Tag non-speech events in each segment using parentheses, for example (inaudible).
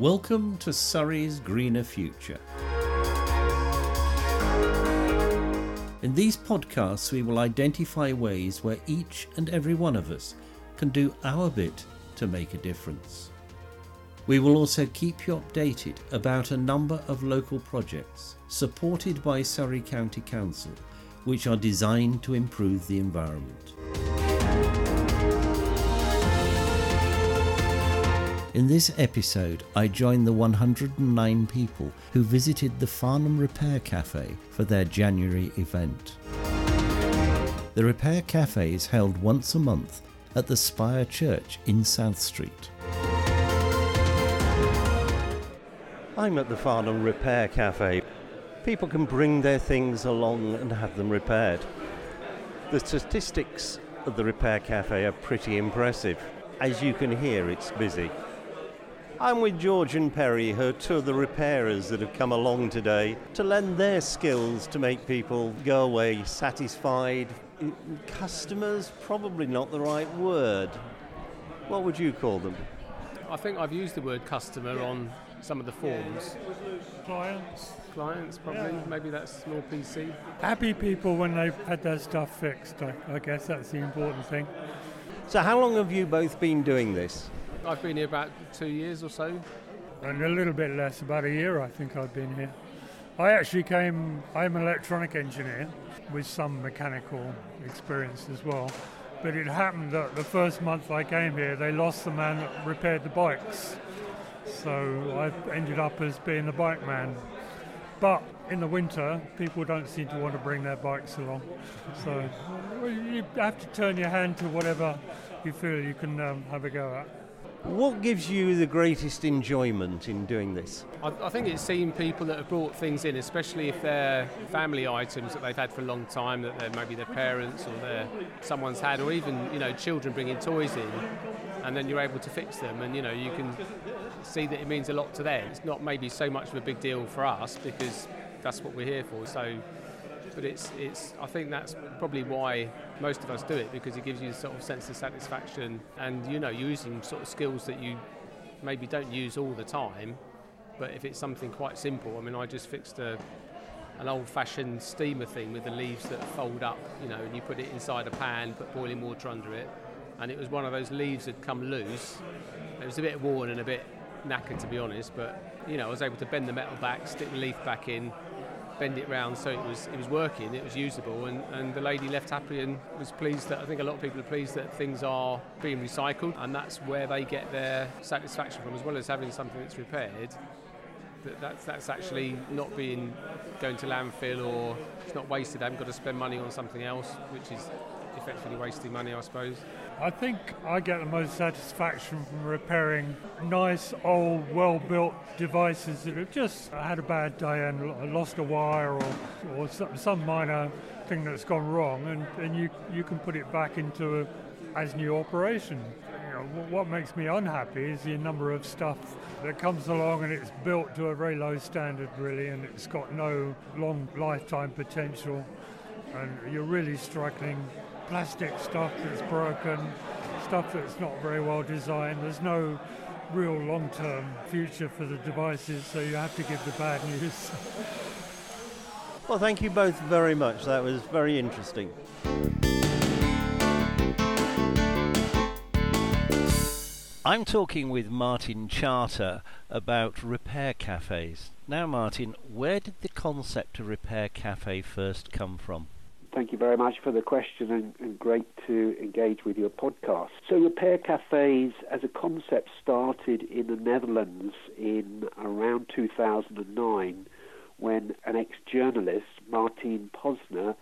Welcome to Surrey's Greener Future. In these podcasts, we will identify ways where each and every one of us can do our bit to make a difference. We will also keep you updated about a number of local projects supported by Surrey County Council, which are designed to improve the environment. In this episode, I join the 109 people who visited the Farnham Repair Cafe for their January event. The Repair Cafe is held once a month at the Spire Church in South Street. I'm at the Farnham Repair Cafe. People can bring their things along and have them repaired. The statistics of the Repair Cafe are pretty impressive. As you can hear, it's busy. I'm with George and Perry, who are two of the repairers that have come along today to lend their skills to make people go away satisfied. Customers, probably not the right word. What would you call them? I think I've used the word customer on some of the forms. Clients. Clients, probably. Yeah. Maybe that's more PC. Happy people when they've had their stuff fixed. I, I guess that's the important thing. So, how long have you both been doing this? I've been here about two years or so. And a little bit less, about a year I think I've been here. I actually came, I'm an electronic engineer with some mechanical experience as well. But it happened that the first month I came here, they lost the man that repaired the bikes. So I ended up as being the bike man. But in the winter, people don't seem to want to bring their bikes along. So you have to turn your hand to whatever you feel you can um, have a go at. What gives you the greatest enjoyment in doing this? I, I think it's seeing people that have brought things in, especially if they're family items that they've had for a long time, that maybe their parents or their someone's had, or even you know children bringing toys in, and then you're able to fix them, and you know you can see that it means a lot to them. It's not maybe so much of a big deal for us because that's what we're here for. So but it's it's I think that's probably why most of us do it because it gives you a sort of sense of satisfaction and you know using sort of skills that you maybe don't use all the time but if it's something quite simple I mean I just fixed a an old-fashioned steamer thing with the leaves that fold up you know and you put it inside a pan put boiling water under it and it was one of those leaves that come loose. It was a bit worn and a bit knackered to be honest but you know I was able to bend the metal back stick the leaf back in bend it round so it was it was working, it was usable, and, and the lady left happy and was pleased that I think a lot of people are pleased that things are being recycled, and that's where they get their satisfaction from, as well as having something that's repaired. That that's, that's actually not being going to landfill or it's not wasted. I haven't got to spend money on something else, which is effectively wasting money, I suppose. I think I get the most satisfaction from repairing nice, old, well built devices that have just had a bad day and lost a wire or, or some minor thing that's gone wrong, and, and you, you can put it back into a as new operation. You know, what makes me unhappy is the number of stuff that comes along and it's built to a very low standard, really, and it's got no long lifetime potential, and you're really struggling plastic stuff that's broken, stuff that's not very well designed. There's no real long-term future for the devices, so you have to give the bad news. (laughs) Well, thank you both very much. That was very interesting. I'm talking with Martin Charter about repair cafes. Now, Martin, where did the concept of repair cafe first come from? Thank you very much for the question and, and, great to engage with your podcast. So, repair cafes as a concept started in the Netherlands in around 2009 when an ex journalist, Martine Postma,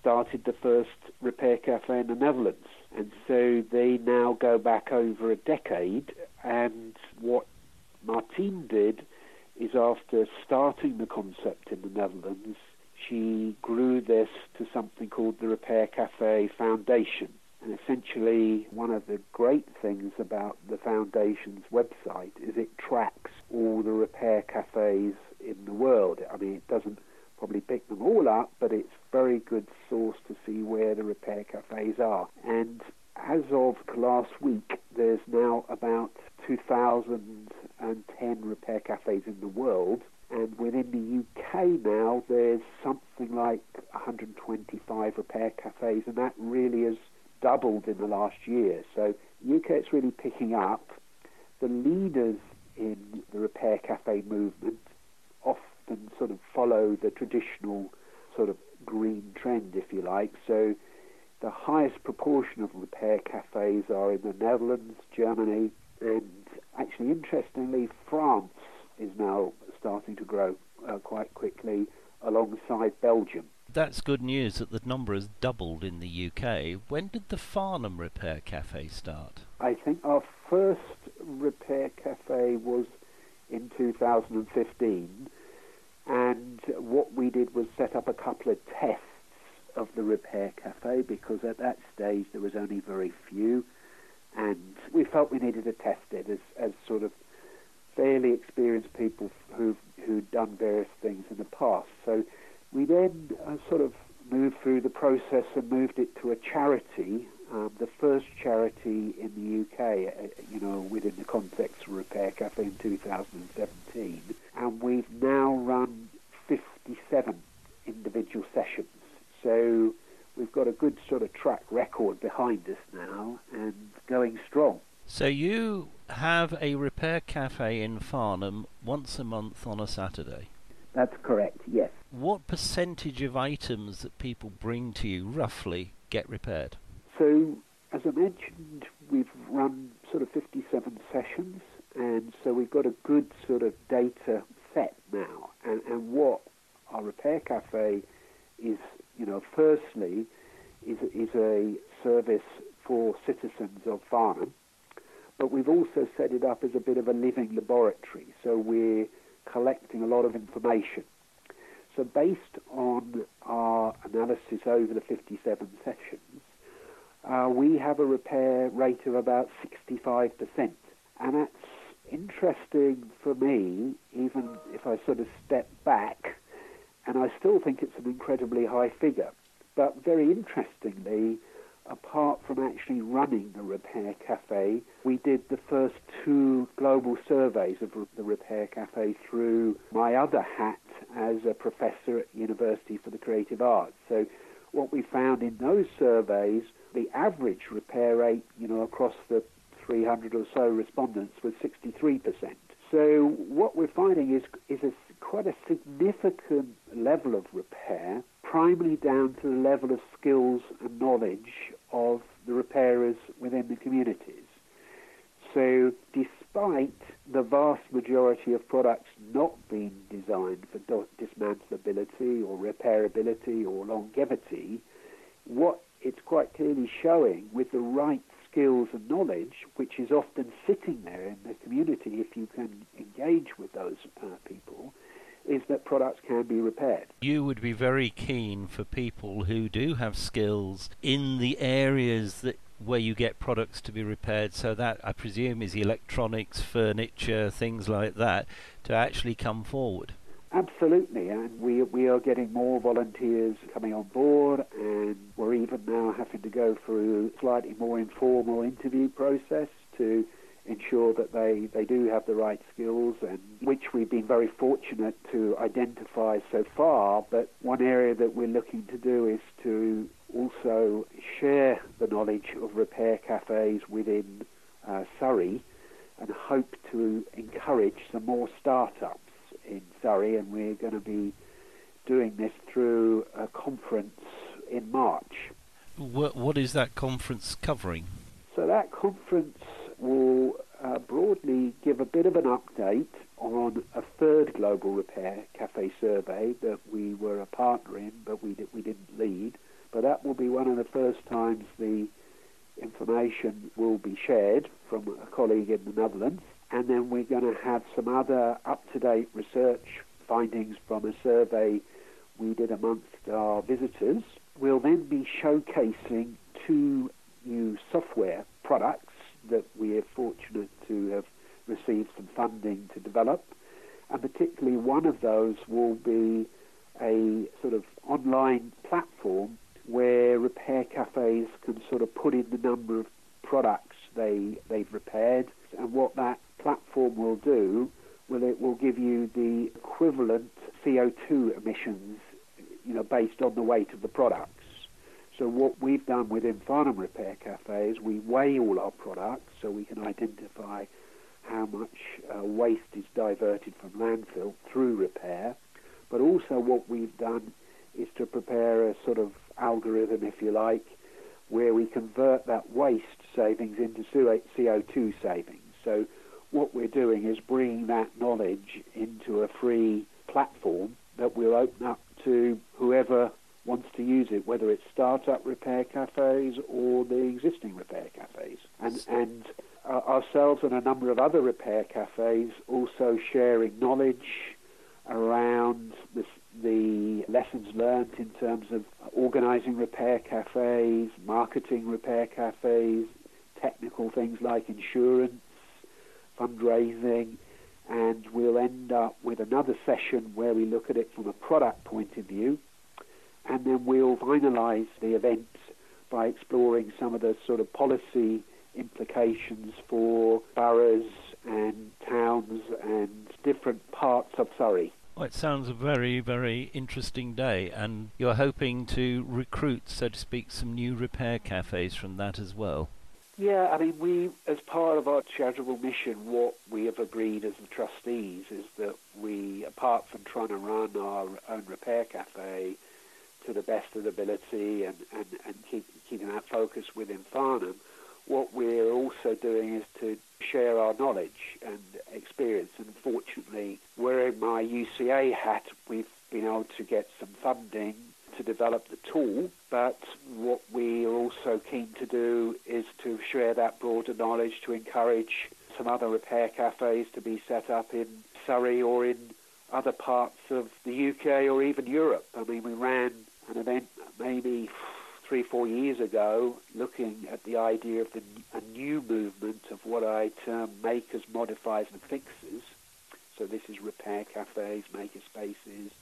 started the first repair cafe in the Netherlands. And so they now go back over a decade. And what Martin did is after starting the concept in the Netherlands, she grew this to something called the Repair Cafe Foundation. And essentially, one of the great things about the Foundation's website is it tracks all the repair cafes in the world. I mean, it doesn't probably pick them all up, but it's very good source to see where the repair cafes are. And as of last week, there's now about 2,010 repair cafes in the world. And within the UK now, there's something like 125 repair cafes, and that really has doubled in the last year. So UK is really picking up. The leaders in the repair cafe movement often sort of follow the traditional sort of green trend, if you like. So the highest proportion of repair cafes are in the Netherlands, Germany, and actually, interestingly, France is now starting to grow uh, quite quickly alongside Belgium. That's good news that the number has doubled in the UK. When did the Farnham Repair Cafe start? I think our first repair cafe was in 2015, and what we did was set up a couple of tests of the repair cafe because at that stage there was only very few, and we felt we needed to test it as, as sort of fairly experienced people who've who'd done various things in the past. So we then uh, sort of moved through the process and moved it to a charity, um, the first charity in the UK, uh, you know, within the context of Repair Cafe in 2017. And we've now run 57 individual sessions. So we've got a good sort of track record behind us now and going strong. So you have a repair cafe in Farnham once a month on a Saturday? That's correct, yes. What percentage of items that people bring to you roughly get repaired? So, as I mentioned, we've run sort of 57 sessions, and so we've got a good sort of data set now. And, and what our repair cafe is, you know, firstly, is, is a service for citizens of Farnham, but we've also set it up as a bit of a living laboratory. So we're collecting a lot of information. So based on our analysis over the 57 sessions, uh, we have a repair rate of about 65%. And that's interesting for me, even if I sort of step back, and I still think it's an incredibly high figure. But very interestingly, apart from actually running the Repair Cafe, we did the first two global surveys of the Repair Cafe through my other hat as a professor at University for the Creative Arts. So what we found in those surveys, the average repair rate, you know, across the 300 or so respondents was 63%. So what we're finding is is a, quite a significant level of repair, primarily down to the level of skills and knowledge of the repairers within the communities. So despite the vast majority of products not being designed for dismantleability or repairability or longevity, what it's quite clearly showing with the right skills and knowledge, which is often sitting there in the community if you can engage with those uh, people, is that products can be repaired. You would be very keen for people who do have skills in the areas that where you get products to be repaired so that I presume is electronics, furniture, things like that to actually come forward. Absolutely, and we we are getting more volunteers coming on board, and we're even now having to go through a slightly more informal interview process to ensure that they, they do have the right skills, and which we've been very fortunate to identify so far. But one area that we're looking to do is to also share the knowledge of repair cafes within uh, Surrey and hope to encourage some more startups in Surrey, and we're going to be doing this through a conference in March. What, what is that conference covering? So that conference will uh, broadly give a bit of an update on a third global repair cafe survey that we were a partner in, but we, we didn't lead. But that will be one of the first times the information will be shared from a colleague in the Netherlands and then we're going to have some other up-to-date research findings from a survey we did amongst our visitors. We'll then be showcasing two new software products that we are fortunate to have received some funding to develop, and particularly one of those will be a sort of online platform where repair cafes can sort of put in the number of products they they've repaired and what that platform will do, well, it will give you the equivalent CO2 emissions, you know, based on the weight of the products. So what we've done within Farnham Repair Cafe is we weigh all our products so we can identify how much uh, waste is diverted from landfill through repair. But also what we've done is to prepare a sort of algorithm, if you like, where we convert that waste savings into CO2 savings. So what we're doing is bringing that knowledge into a free platform that we'll open up to whoever wants to use it, whether it's startup repair cafes or the existing repair cafes. And, and uh, ourselves and a number of other repair cafes also sharing knowledge around the, the lessons learned in terms of organizing repair cafes, marketing repair cafes, technical things like insurance, fundraising, and we'll end up with another session where we look at it from a product point of view, and then we'll finalize the event by exploring some of the sort of policy implications for boroughs and towns and different parts of Surrey. Well, it sounds a very, very interesting day, and you're hoping to recruit, so to speak, some new repair cafes from that as well. Yeah, I mean, we, as part of our charitable mission, what we have agreed as the trustees is that we, apart from trying to run our own repair cafe to the best of ability and, and, and keep, keeping that focus within Farnham, what we're also doing is to share our knowledge and experience. And fortunately, wearing my UCA hat, we've been able to get some funding to develop the tool. But what we are also keen to do is to share that broader knowledge to encourage some other repair cafes to be set up in Surrey or in other parts of the UK or even Europe. I mean, we ran an event maybe three, four years ago, looking at the idea of the, a new movement of what I term makers, modifiers, and fixers. So this is repair cafes, maker spaces,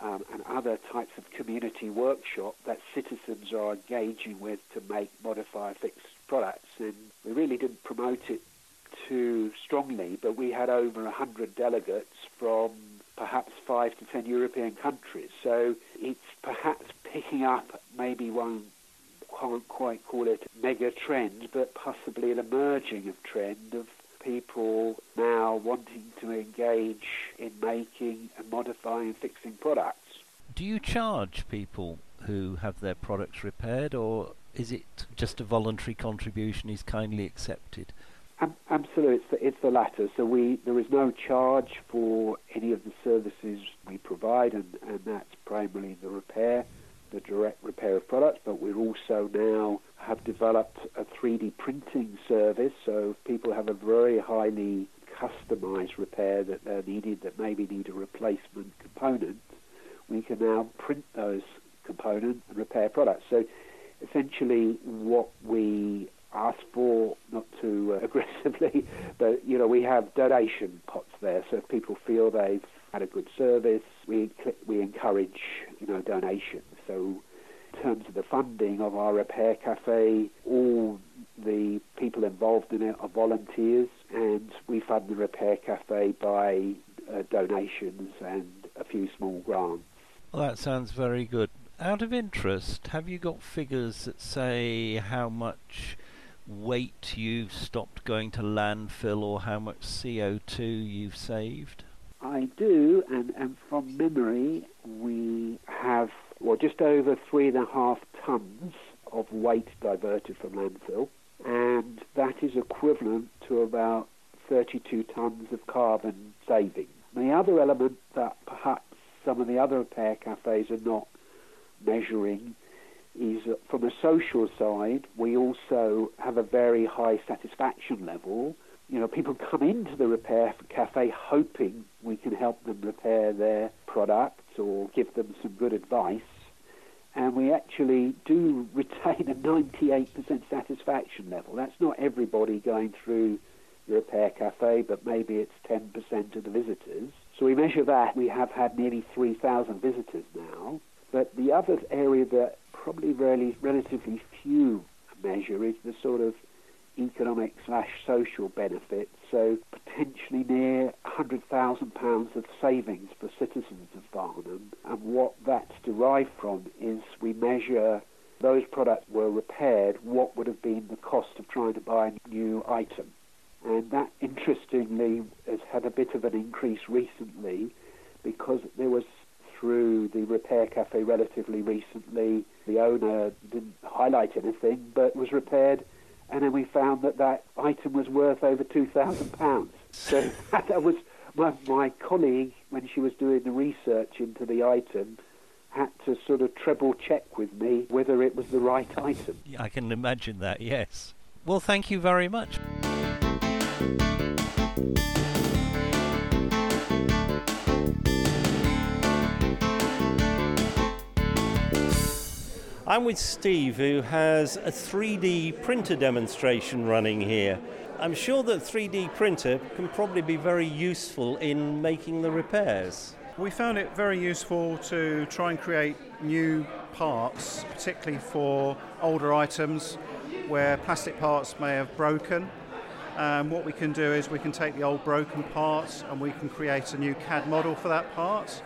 um, and other types of community workshop that citizens are engaging with to make, modify, fix products. And we really didn't promote it too strongly, but we had over 100 delegates from perhaps five to ten European countries. So it's perhaps picking up maybe one can't quite call it mega trend, but possibly an emerging of trend of people now wanting to engage in making and modifying and fixing products. Do you charge people who have their products repaired, or is it just a voluntary contribution is kindly accepted? Absolutely, it's the, it's the latter. So we there is no charge for any of the services we provide, and, and that's primarily the repair, the direct repair of products. But we also now have developed a 3D printing service. So people have a very highly customized repair that they're needed, that maybe need a replacement component, we can now print those components and repair products. So essentially, what we ask for, not too uh, (laughs) aggressively, but you know we have donation pots there. So if people feel they've had a good service, we we encourage you know donations. So in terms of the funding of our repair cafe, all the people involved in it are volunteers, and we fund the repair cafe by uh, donations and a few small grants. Well, that sounds very good. Out of interest, have you got figures that say how much weight you've stopped going to landfill or how much CO2 you've saved? I do, and, and from memory, we have well just over three and a half tons of weight diverted from landfill, and that is equivalent to about 32 tons of carbon saving. the other element that perhaps some of the other repair cafes are not measuring is from a social side, we also have a very high satisfaction level. You know, people come into the repair cafe hoping we can help them repair their products or give them some good advice. And we actually do (laughs) retain a 98% satisfaction level. That's not everybody going through the repair cafe, but maybe it's 10% of the visitors. So we measure that. We have had nearly 3,000 visitors now. But the other area that probably really relatively few measure is the sort of economic slash social benefits. So potentially near £100,000 of savings for citizens of Farnham. And what that's derived from is we measure those products were repaired, what would have been the cost of trying to buy a new item. And that, interestingly, has had a bit of an increase recently because there was through the repair cafe relatively recently. The owner didn't highlight anything, but was repaired, and then we found that that item was worth over two thousand pounds. So (laughs) (laughs) that was my, my colleague when she was doing the research into the item had to sort of treble check with me whether it was the right item. I can imagine that. Yes. Well, thank you very much. I'm with Steve, who has a 3D printer demonstration running here. I'm sure that 3D printer can probably be very useful in making the repairs. We found it very useful to try and create new parts, particularly for older items where plastic parts may have broken. Um, what we can do is we can take the old broken parts and we can create a new CAD model for that part,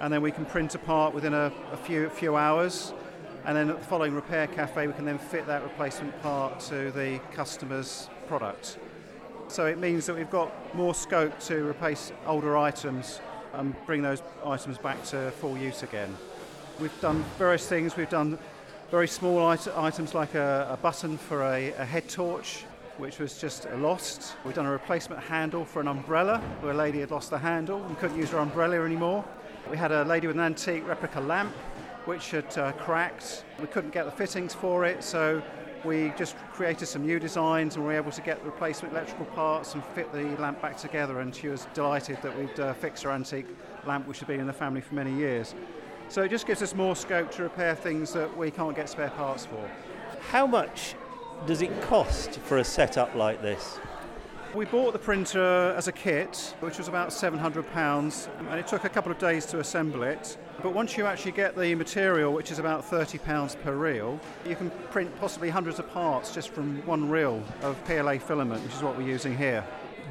and then we can print a part within a, a few few hours and then at the following repair cafe we can then fit that replacement part to the customer's product. So it means that we've got more scope to replace older items and bring those items back to full use again. We've done various things. We've done very small it- items like a, a button for a, a head torch, which was just lost. We've done a replacement handle for an umbrella, where a lady had lost the handle and couldn't use her umbrella anymore. We had a lady with an antique replica lamp which had uh, cracked. We couldn't get the fittings for it, so we just created some new designs and were able to get replacement electrical parts and fit the lamp back together. And she was delighted that we'd uh, fixed her antique lamp, which had been in the family for many years. So it just gives us more scope to repair things that we can't get spare parts for. How much does it cost for a setup like this? We bought the printer as a kit, which was about £700, and it took a couple of days to assemble it. But once you actually get the material, which is about £30 per reel, you can print possibly hundreds of parts just from one reel of PLA filament, which is what we're using here.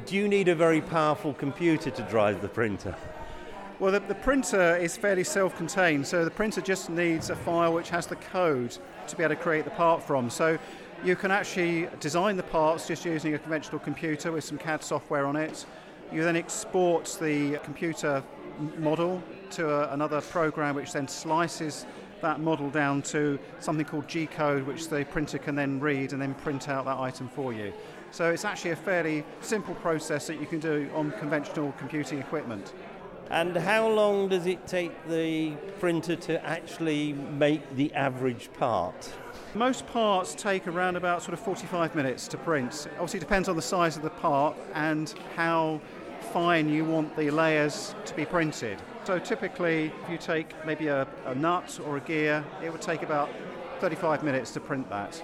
Do you need a very powerful computer to drive the printer? Well, the, the printer is fairly self contained, so the printer just needs a file which has the code to be able to create the part from. So you can actually design the parts just using a conventional computer with some CAD software on it. You then export the computer model to a, another program which then slices that model down to something called G code, which the printer can then read and then print out that item for you. So it's actually a fairly simple process that you can do on conventional computing equipment. And how long does it take the printer to actually make the average part? Most parts take around about sort of 45 minutes to print. Obviously, it depends on the size of the part and how fine you want the layers to be printed. So typically, if you take maybe a, a nut or a gear, it would take about 35 minutes to print that.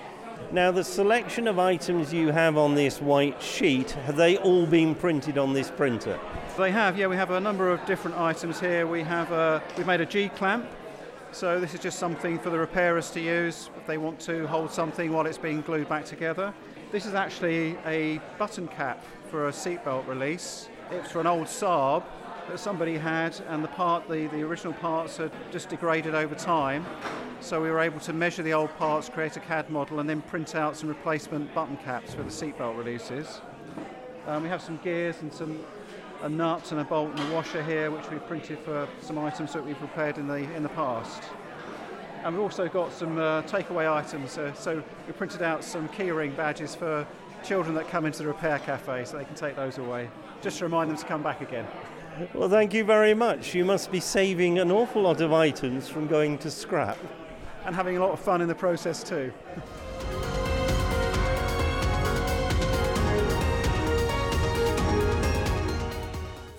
Now, the selection of items you have on this white sheet, have they all been printed on this printer? They have, yeah. We have a number of different items here. We have a, we've made a G clamp, so this is just something for the repairers to use if they want to hold something while it's being glued back together. This is actually a button cap for a seatbelt release. It's for an old Saab that somebody had, and the part, the, the original parts had just degraded over time. So we were able to measure the old parts, create a CAD model, and then print out some replacement button caps for the seatbelt releases. Um, we have some gears and some a nut and a bolt and a washer here, which we've printed for some items that we've repaired in the in the past. And we've also got some uh, takeaway items. Uh, so we printed out some keyring badges for children that come into the repair cafe, so they can take those away, just to remind them to come back again. Well, thank you very much. You must be saving an awful lot of items from going to scrap. And having a lot of fun in the process too. (laughs)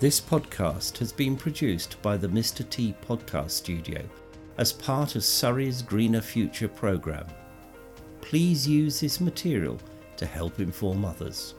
This podcast has been produced by the Mr. T Podcast Studio as part of Surrey's Greener Future programme. Please use this material to help inform others.